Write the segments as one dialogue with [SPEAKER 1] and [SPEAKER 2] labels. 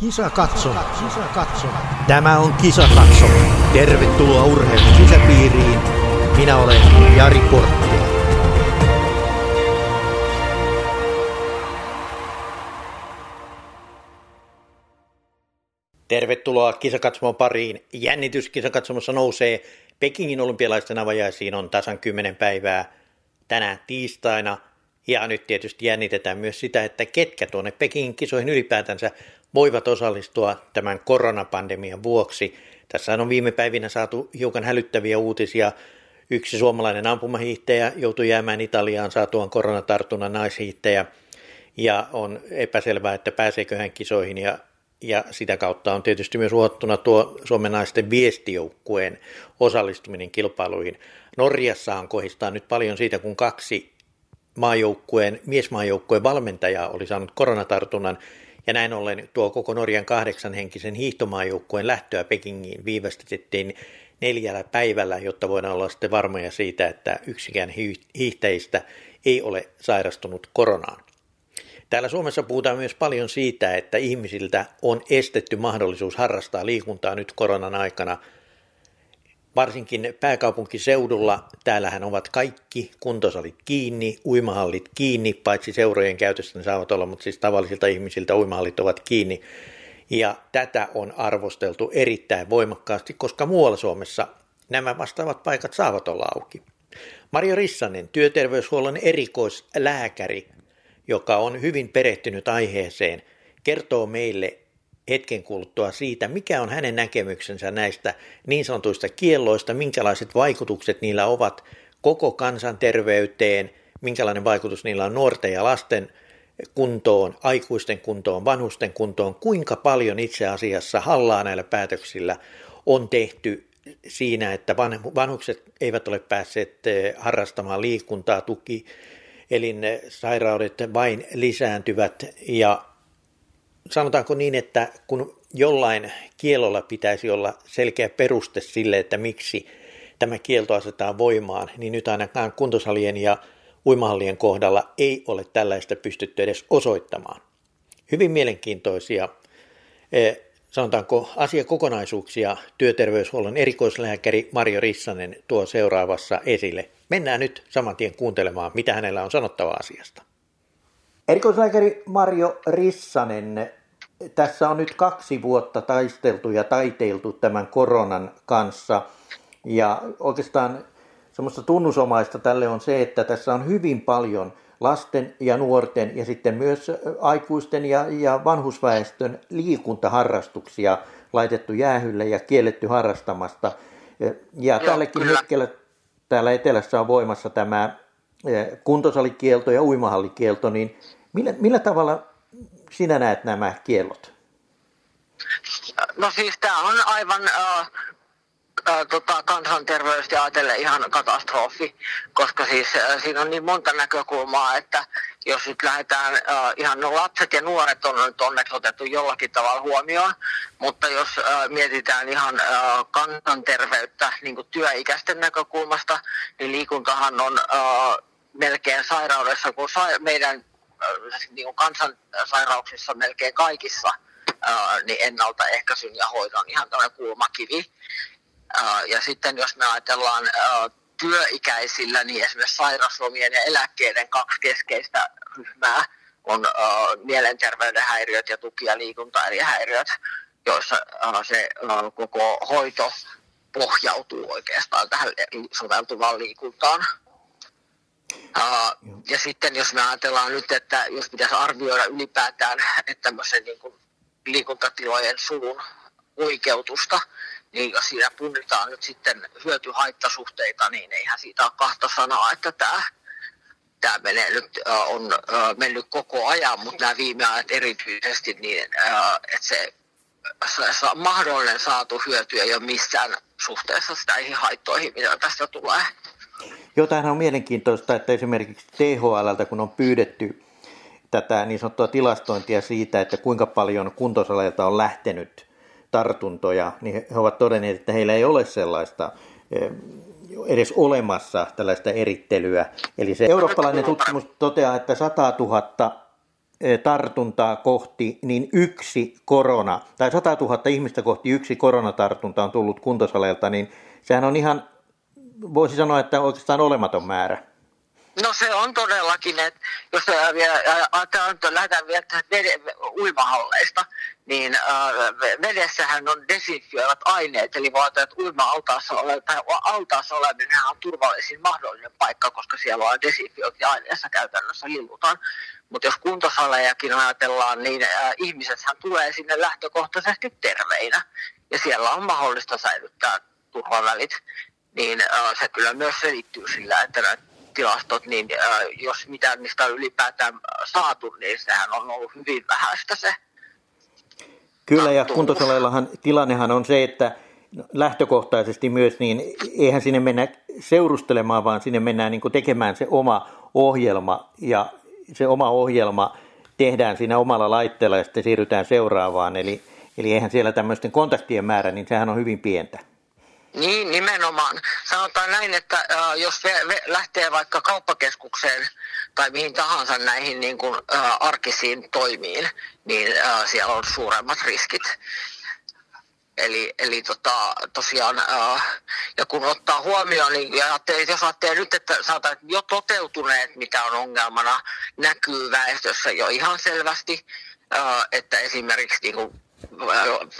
[SPEAKER 1] Kisa katso. Kisa katso. Tämä on Kisa katso. Tervetuloa urheilun sisäpiiriin. Minä olen Jari Porttila. Tervetuloa kisakatsomon pariin. Jännitys kisakatsomossa nousee. Pekingin olympialaisten avajaisiin on tasan 10 päivää tänään tiistaina. Ja nyt tietysti jännitetään myös sitä, että ketkä tuonne Pekingin kisoihin ylipäätänsä voivat osallistua tämän koronapandemian vuoksi. Tässä on viime päivinä saatu hiukan hälyttäviä uutisia. Yksi suomalainen ampumahiihtäjä joutui jäämään Italiaan saatuaan koronatartunnan naishiihtäjä ja on epäselvää, että pääseekö hän kisoihin ja, ja sitä kautta on tietysti myös uhottuna tuo Suomen naisten viestijoukkueen osallistuminen kilpailuihin. Norjassa on kohistaa nyt paljon siitä, kun kaksi maajoukkueen, miesmaajoukkueen valmentajaa oli saanut koronatartunnan ja näin ollen tuo koko Norjan kahdeksanhenkisen hiihtomaajoukkueen lähtöä Pekingiin viivästettiin neljällä päivällä, jotta voidaan olla sitten varmoja siitä, että yksikään hiihtäjistä ei ole sairastunut koronaan. Täällä Suomessa puhutaan myös paljon siitä, että ihmisiltä on estetty mahdollisuus harrastaa liikuntaa nyt koronan aikana – varsinkin pääkaupunkiseudulla, täällähän ovat kaikki kuntosalit kiinni, uimahallit kiinni, paitsi seurojen käytössä ne saavat olla, mutta siis tavallisilta ihmisiltä uimahallit ovat kiinni. Ja tätä on arvosteltu erittäin voimakkaasti, koska muualla Suomessa nämä vastaavat paikat saavat olla auki. Mario Rissanen, työterveyshuollon erikoislääkäri, joka on hyvin perehtynyt aiheeseen, kertoo meille hetken kuluttua siitä, mikä on hänen näkemyksensä näistä niin sanotuista kielloista, minkälaiset vaikutukset niillä ovat koko kansanterveyteen, minkälainen vaikutus niillä on nuorten ja lasten kuntoon, aikuisten kuntoon, vanhusten kuntoon, kuinka paljon itse asiassa hallaa näillä päätöksillä on tehty siinä, että vanhukset eivät ole päässeet eh, harrastamaan liikuntaa, tuki, elinsairaudet vain lisääntyvät ja sanotaanko niin, että kun jollain kielolla pitäisi olla selkeä peruste sille, että miksi tämä kielto asetetaan voimaan, niin nyt ainakaan kuntosalien ja uimahallien kohdalla ei ole tällaista pystytty edes osoittamaan. Hyvin mielenkiintoisia, eh, sanotaanko asiakokonaisuuksia työterveyshuollon erikoislääkäri Mario Rissanen tuo seuraavassa esille. Mennään nyt saman tien kuuntelemaan, mitä hänellä on sanottava asiasta. Erikoislääkäri Mario Rissanen, tässä on nyt kaksi vuotta taisteltu ja taiteiltu tämän koronan kanssa. Ja oikeastaan semmoista tunnusomaista tälle on se, että tässä on hyvin paljon lasten ja nuorten ja sitten myös aikuisten ja, ja vanhusväestön liikuntaharrastuksia laitettu jäähylle ja kielletty harrastamasta. Ja Joo, kyllä. hetkellä täällä etelässä on voimassa tämä kuntosalikielto ja uimahallikielto, niin Millä, millä tavalla sinä näet nämä kiellot?
[SPEAKER 2] No siis tämä on aivan äh, äh, tota, kansanterveystä ajatellen ihan katastrofi, koska siis äh, siinä on niin monta näkökulmaa, että jos nyt lähdetään, äh, ihan no lapset ja nuoret on nyt onneksi otettu jollakin tavalla huomioon, mutta jos äh, mietitään ihan äh, kansanterveyttä niin työikäisten näkökulmasta, niin liikuntahan on äh, melkein sairaudessa kuin sa- meidän niin kuin kansansairauksissa melkein kaikissa ää, niin ennaltaehkäisyn ja hoidon ihan tämmöinen kulmakivi. Ää, ja sitten jos me ajatellaan ää, työikäisillä, niin esimerkiksi sairaslomien ja eläkkeiden kaksi keskeistä ryhmää on ää, mielenterveyden häiriöt ja tuki- ja liikuntahäiriöt, joissa se koko hoito pohjautuu oikeastaan tähän soveltuvaan liikuntaan. Uh, ja sitten jos me ajatellaan nyt, että jos pitäisi arvioida ylipäätään että tämmöisen niin kuin liikuntatilojen sulun oikeutusta, niin siinä punnitaan nyt sitten hyötyhaittasuhteita, niin eihän siitä ole kahta sanaa, että tämä, tämä menee nyt, on mennyt koko ajan, mutta nämä viime ajat erityisesti, niin että se mahdollinen saatu hyöty ei ole missään suhteessa sitä haittoihin, mitä tästä tulee.
[SPEAKER 1] Jotain on mielenkiintoista, että esimerkiksi THLltä, kun on pyydetty tätä niin sanottua tilastointia siitä, että kuinka paljon kuntosaleilta on lähtenyt tartuntoja, niin he ovat todenneet, että heillä ei ole sellaista eh, edes olemassa tällaista erittelyä. Eli se eurooppalainen tutkimus toteaa, että 100 000 tartuntaa kohti, niin yksi korona, tai 100 000 ihmistä kohti yksi koronatartunta on tullut kuntosaleilta, niin sehän on ihan, voisi sanoa, että oikeastaan olematon määrä.
[SPEAKER 2] No se on todellakin, että jos että lähdetään vielä uimahalleista, niin äh, vedessähän on desinfioivat aineet, eli vaatii, että uima-altaassa ole, tai altaassa oleminen on turvallisin mahdollinen paikka, koska siellä on desinfiointiaineessa käytännössä limutaan. Mutta jos kuntosalejakin ajatellaan, niin äh, ihmisethän tulee sinne lähtökohtaisesti terveinä, ja siellä on mahdollista säilyttää turvavälit, niin äh, se kyllä myös selittyy sillä, että tilastot, niin äh, jos mitään niistä on ylipäätään saatu, niin sehän on ollut hyvin vähäistä se.
[SPEAKER 1] Kyllä, ja kuntosaleillahan tilannehan on se, että lähtökohtaisesti myös, niin eihän sinne mennä seurustelemaan, vaan sinne mennään niin tekemään se oma ohjelma, ja se oma ohjelma tehdään siinä omalla laitteella ja sitten siirrytään seuraavaan. Eli, eli eihän siellä tämmöisten kontaktien määrä, niin sehän on hyvin pientä.
[SPEAKER 2] Niin, nimenomaan. Sanotaan näin, että äh, jos ve, ve, lähtee vaikka kauppakeskukseen tai mihin tahansa näihin niin kuin, äh, arkisiin toimiin, niin äh, siellä on suuremmat riskit. Eli, eli tota, tosiaan, äh, ja kun ottaa huomioon, niin jos ajattelee nyt, että saatan jo toteutuneet, mitä on ongelmana, näkyy väestössä jo ihan selvästi, äh, että esimerkiksi niin kuin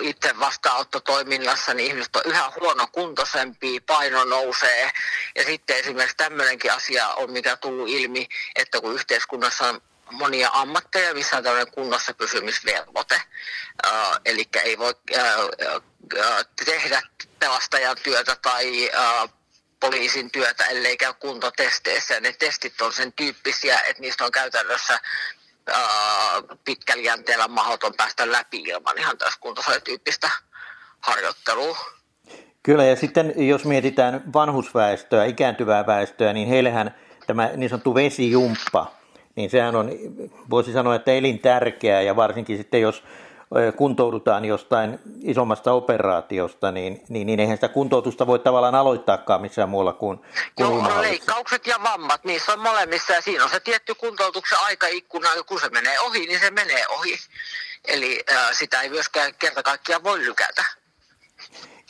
[SPEAKER 2] itse vastaanottotoiminnassa, niin ihmiset on yhä huonokuntoisempia, paino nousee. Ja sitten esimerkiksi tämmöinenkin asia on, mikä tullut ilmi, että kun yhteiskunnassa on monia ammatteja, missä on tämmöinen kunnossa pysymisvelvoite. Uh, eli ei voi uh, uh, tehdä pelastajan työtä tai uh, poliisin työtä, ellei käy kuntotesteissä. Ne testit on sen tyyppisiä, että niistä on käytännössä pitkällä jänteellä mahdoton päästä läpi ilman ihan täyskuntoisella harjoittelua.
[SPEAKER 1] Kyllä, ja sitten jos mietitään vanhusväestöä, ikääntyvää väestöä, niin heillähän tämä niin sanottu vesijumppa, niin sehän on, voisi sanoa, että elintärkeää, ja varsinkin sitten jos kuntoudutaan jostain isommasta operaatiosta, niin, niin, niin eihän sitä kuntoutusta voi tavallaan aloittaakaan missään muualla kuin, kuin
[SPEAKER 2] Joo, leikkaukset ja vammat, niissä on molemmissa ja siinä on se tietty kuntoutuksen aikaikkuna, kun se menee ohi, niin se menee ohi. Eli äh, sitä ei myöskään kerta kaikkiaan voi lykätä.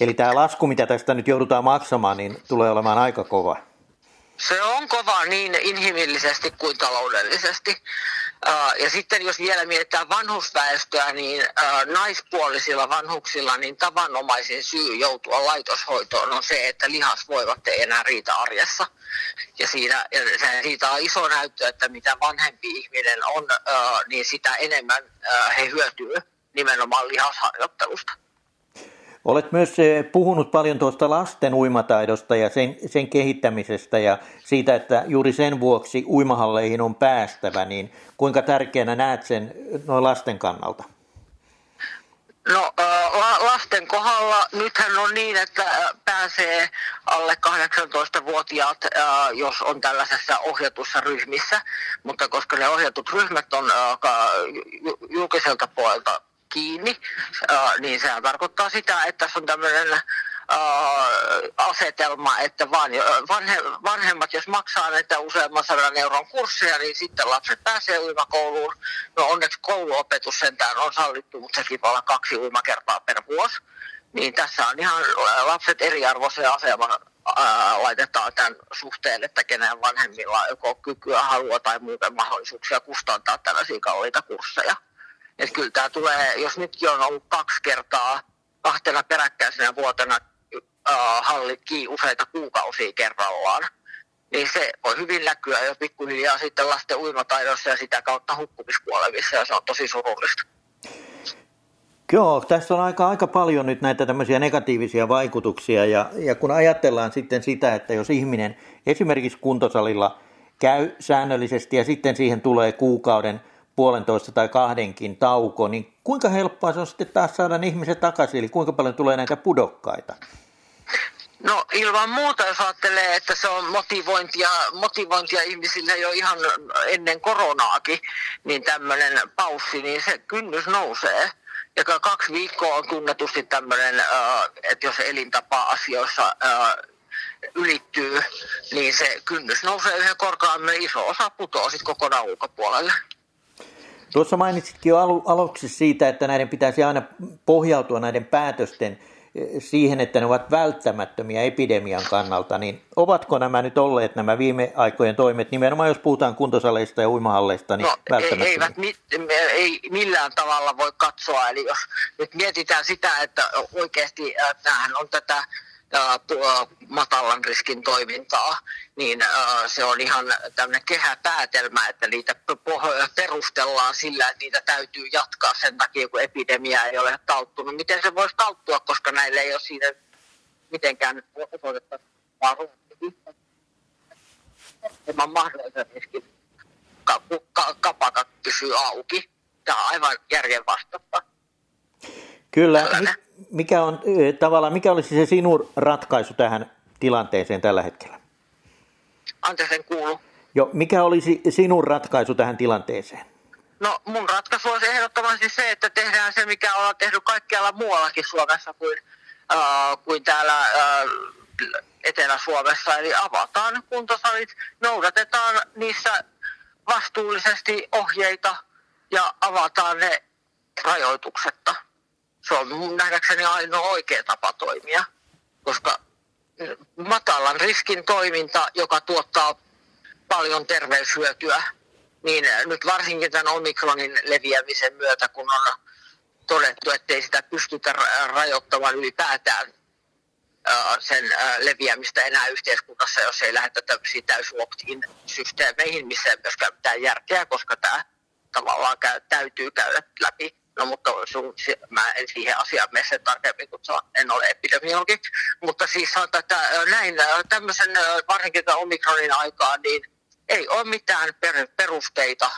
[SPEAKER 1] Eli tämä lasku, mitä tästä nyt joudutaan maksamaan, niin tulee olemaan aika kova.
[SPEAKER 2] Se on kova niin inhimillisesti kuin taloudellisesti. Ja sitten jos vielä mietitään vanhusväestöä, niin naispuolisilla vanhuksilla niin tavanomaisin syy joutua laitoshoitoon on se, että lihasvoivat ei enää riitä arjessa. Ja siinä, siitä on iso näyttö, että mitä vanhempi ihminen on, niin sitä enemmän he hyötyy nimenomaan lihasharjoittelusta.
[SPEAKER 1] Olet myös eh, puhunut paljon tuosta lasten uimataidosta ja sen, sen kehittämisestä ja siitä, että juuri sen vuoksi uimahalleihin on päästävä, niin kuinka tärkeänä näet sen noin lasten kannalta?
[SPEAKER 2] No lasten kohdalla nythän on niin, että pääsee alle 18-vuotiaat, jos on tällaisessa ohjatussa ryhmissä, mutta koska ne ohjatut ryhmät on julkiselta puolelta kiinni, niin sehän tarkoittaa sitä, että tässä on tämmöinen asetelma, että vanhe, vanhemmat, jos maksaa näitä useamman sadan euron kursseja, niin sitten lapset pääsee uimakouluun. No onneksi kouluopetus sentään on sallittu, mutta sekin voi olla kaksi uimakertaa per vuosi. Niin tässä on ihan lapset eriarvoiseen asemaan laitetaan tämän suhteen, että kenen vanhemmilla on joko kykyä, halua tai muuten mahdollisuuksia kustantaa tällaisia kalliita kursseja. Että kyllä tämä tulee, jos nytkin on ollut kaksi kertaa kahtena peräkkäisenä vuotena äh, hallit useita kuukausia kerrallaan, niin se voi hyvin näkyä jo pikkuhiljaa sitten lasten uimataidossa ja sitä kautta hukkumiskuolevissa ja se on tosi surullista.
[SPEAKER 1] Joo, tässä on aika, aika paljon nyt näitä tämmöisiä negatiivisia vaikutuksia ja, ja kun ajatellaan sitten sitä, että jos ihminen esimerkiksi kuntosalilla käy säännöllisesti ja sitten siihen tulee kuukauden – puolentoista tai kahdenkin tauko, niin kuinka helppoa se on sitten taas saada ihmiset takaisin, eli kuinka paljon tulee näitä pudokkaita?
[SPEAKER 2] No ilman muuta, jos ajattelee, että se on motivointia, motivointia ihmisille jo ihan ennen koronaakin, niin tämmöinen paussi, niin se kynnys nousee. Ja kaksi viikkoa on tunnetusti tämmöinen, että jos elintapa-asioissa ylittyy, niin se kynnys nousee yhden korkeammin, iso osa putoaa sitten kokonaan ulkopuolelle.
[SPEAKER 1] Tuossa mainitsitkin jo alu, aluksi siitä, että näiden pitäisi aina pohjautua näiden päätösten siihen, että ne ovat välttämättömiä epidemian kannalta, niin ovatko nämä nyt olleet nämä viime aikojen toimet, nimenomaan jos puhutaan kuntosaleista ja uimahalleista, niin no, välttämättömiä?
[SPEAKER 2] Eivät, ei millään tavalla voi katsoa, eli jos nyt mietitään sitä, että oikeasti tämähän on tätä tuo matalan riskin toimintaa, niin se on ihan tämmöinen kehäpäätelmä, että niitä perustellaan sillä, että niitä täytyy jatkaa sen takia, kun epidemia ei ole talttunut. Miten se voisi talttua, koska näille ei ole siinä mitenkään osoitettavaa Ilman mahdollisen riskin kapakat pysyy auki. Tämä on aivan järjenvastaista.
[SPEAKER 1] Kyllä. Mikä, on, tavallaan, mikä olisi se sinun ratkaisu tähän tilanteeseen tällä hetkellä?
[SPEAKER 2] Anteeksi, en kuulu.
[SPEAKER 1] Jo, mikä olisi sinun ratkaisu tähän tilanteeseen?
[SPEAKER 2] No mun ratkaisu olisi ehdottomasti se, että tehdään se, mikä ollaan tehnyt kaikkialla muuallakin Suomessa kuin, äh, kuin täällä äh, Etelä-Suomessa. Eli avataan kuntosalit, noudatetaan niissä vastuullisesti ohjeita ja avataan ne rajoituksetta se on nähdäkseni ainoa oikea tapa toimia, koska matalan riskin toiminta, joka tuottaa paljon terveyshyötyä, niin nyt varsinkin tämän omikronin leviämisen myötä, kun on todettu, ettei sitä pystytä rajoittamaan ylipäätään sen leviämistä enää yhteiskunnassa, jos ei lähdetä tämmöisiin täyslockdown systeemeihin, missä ei myöskään mitään järkeä, koska tämä tavallaan käy, täytyy käydä läpi No mutta sun, mä en siihen asiaan mene sen tarkemmin, kun en ole epidemiologi. Mutta siis sanotaan, että näin tämmöisen varsinkin tämän omikronin aikaan, niin ei ole mitään perusteita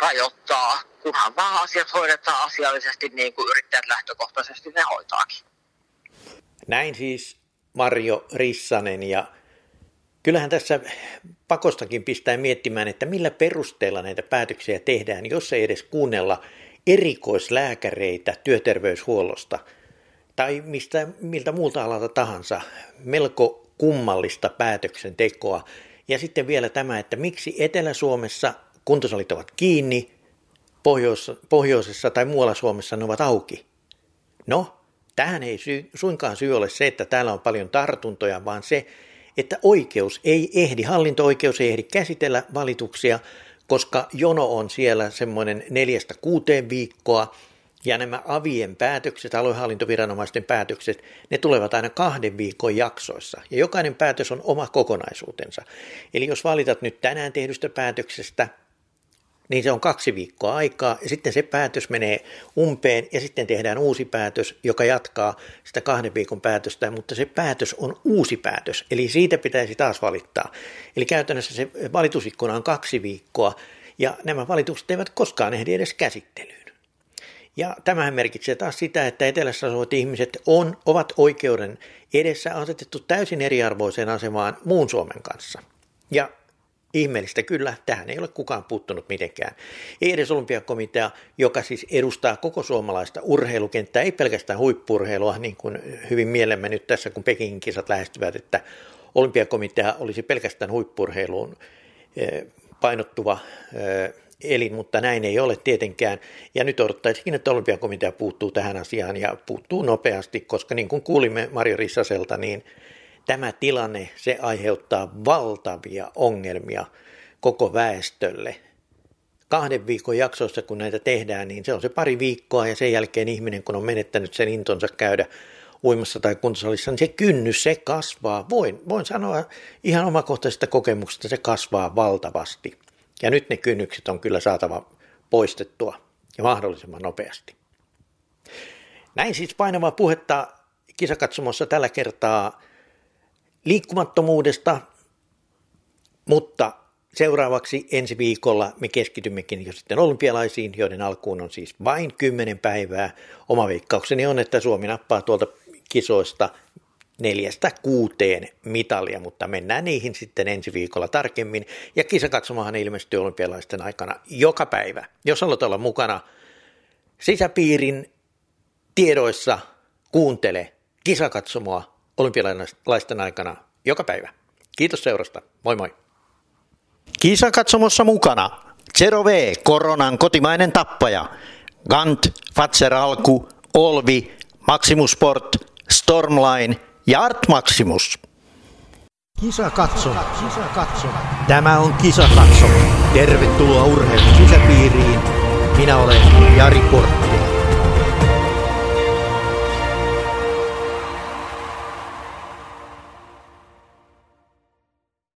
[SPEAKER 2] rajoittaa, kunhan vaan asiat hoidetaan asiallisesti niin kuin yrittäjät lähtökohtaisesti ne hoitaakin.
[SPEAKER 1] Näin siis Marjo Rissanen ja kyllähän tässä pakostakin pistää miettimään, että millä perusteella näitä päätöksiä tehdään, jos ei edes kuunnella – erikoislääkäreitä työterveyshuollosta tai mistä, miltä muulta alalta tahansa. Melko kummallista päätöksentekoa. Ja sitten vielä tämä, että miksi Etelä-Suomessa kuntosalit ovat kiinni, Pohjois- pohjoisessa tai muualla Suomessa ne ovat auki. No, tähän ei syy, suinkaan syy ole se, että täällä on paljon tartuntoja, vaan se, että oikeus ei ehdi, hallinto-oikeus ei ehdi käsitellä valituksia, koska jono on siellä semmoinen neljästä kuuteen viikkoa, ja nämä avien päätökset, aluehallintoviranomaisten päätökset, ne tulevat aina kahden viikon jaksoissa. Ja jokainen päätös on oma kokonaisuutensa. Eli jos valitat nyt tänään tehdystä päätöksestä, niin se on kaksi viikkoa aikaa, ja sitten se päätös menee umpeen, ja sitten tehdään uusi päätös, joka jatkaa sitä kahden viikon päätöstä, mutta se päätös on uusi päätös, eli siitä pitäisi taas valittaa. Eli käytännössä se valitusikkuna on kaksi viikkoa, ja nämä valitukset eivät koskaan ehdi edes käsittelyyn. Ja tämähän merkitsee taas sitä, että etelässä asuvat ihmiset on, ovat oikeuden edessä asetettu täysin eriarvoiseen asemaan muun Suomen kanssa. Ja Ihmeellistä kyllä, tähän ei ole kukaan puuttunut mitenkään. Ei edes olympiakomitea, joka siis edustaa koko suomalaista urheilukenttää, ei pelkästään huippurheilua, niin kuin hyvin mielemme nyt tässä, kun Pekingin kisat lähestyvät, että olympiakomitea olisi pelkästään huippurheiluun eh, painottuva eh, elin, mutta näin ei ole tietenkään. Ja nyt odottaisikin, että olympiakomitea puuttuu tähän asiaan ja puuttuu nopeasti, koska niin kuin kuulimme Mario Rissaselta, niin – Tämä tilanne, se aiheuttaa valtavia ongelmia koko väestölle. Kahden viikon jaksoissa, kun näitä tehdään, niin se on se pari viikkoa ja sen jälkeen ihminen, kun on menettänyt sen intonsa käydä uimassa tai kuntosalissa, niin se kynnys, se kasvaa. Voin, voin sanoa ihan omakohtaisesta kokemuksesta, se kasvaa valtavasti. Ja nyt ne kynnykset on kyllä saatava poistettua ja mahdollisimman nopeasti. Näin siis painavaa puhetta kisakatsomossa tällä kertaa liikkumattomuudesta, mutta seuraavaksi ensi viikolla me keskitymmekin jo sitten olympialaisiin, joiden alkuun on siis vain 10 päivää. Oma veikkaukseni on, että Suomi nappaa tuolta kisoista neljästä kuuteen mitalia, mutta mennään niihin sitten ensi viikolla tarkemmin. Ja kisakatsomahan ilmestyy olympialaisten aikana joka päivä. Jos haluat olla mukana sisäpiirin tiedoissa, kuuntele kisakatsomoa olympialaisten aikana joka päivä. Kiitos seurasta. Moi moi. Kisakatsomossa mukana Zero V, koronan kotimainen tappaja. Gant, Fatser Alku, Olvi, Maximus Sport, Stormline ja Art Maximus.
[SPEAKER 3] Kisa katso, kisa katso. Tämä on Kisa katso. Tervetuloa urheilun sisäpiiriin. Minä olen Jari Kortti.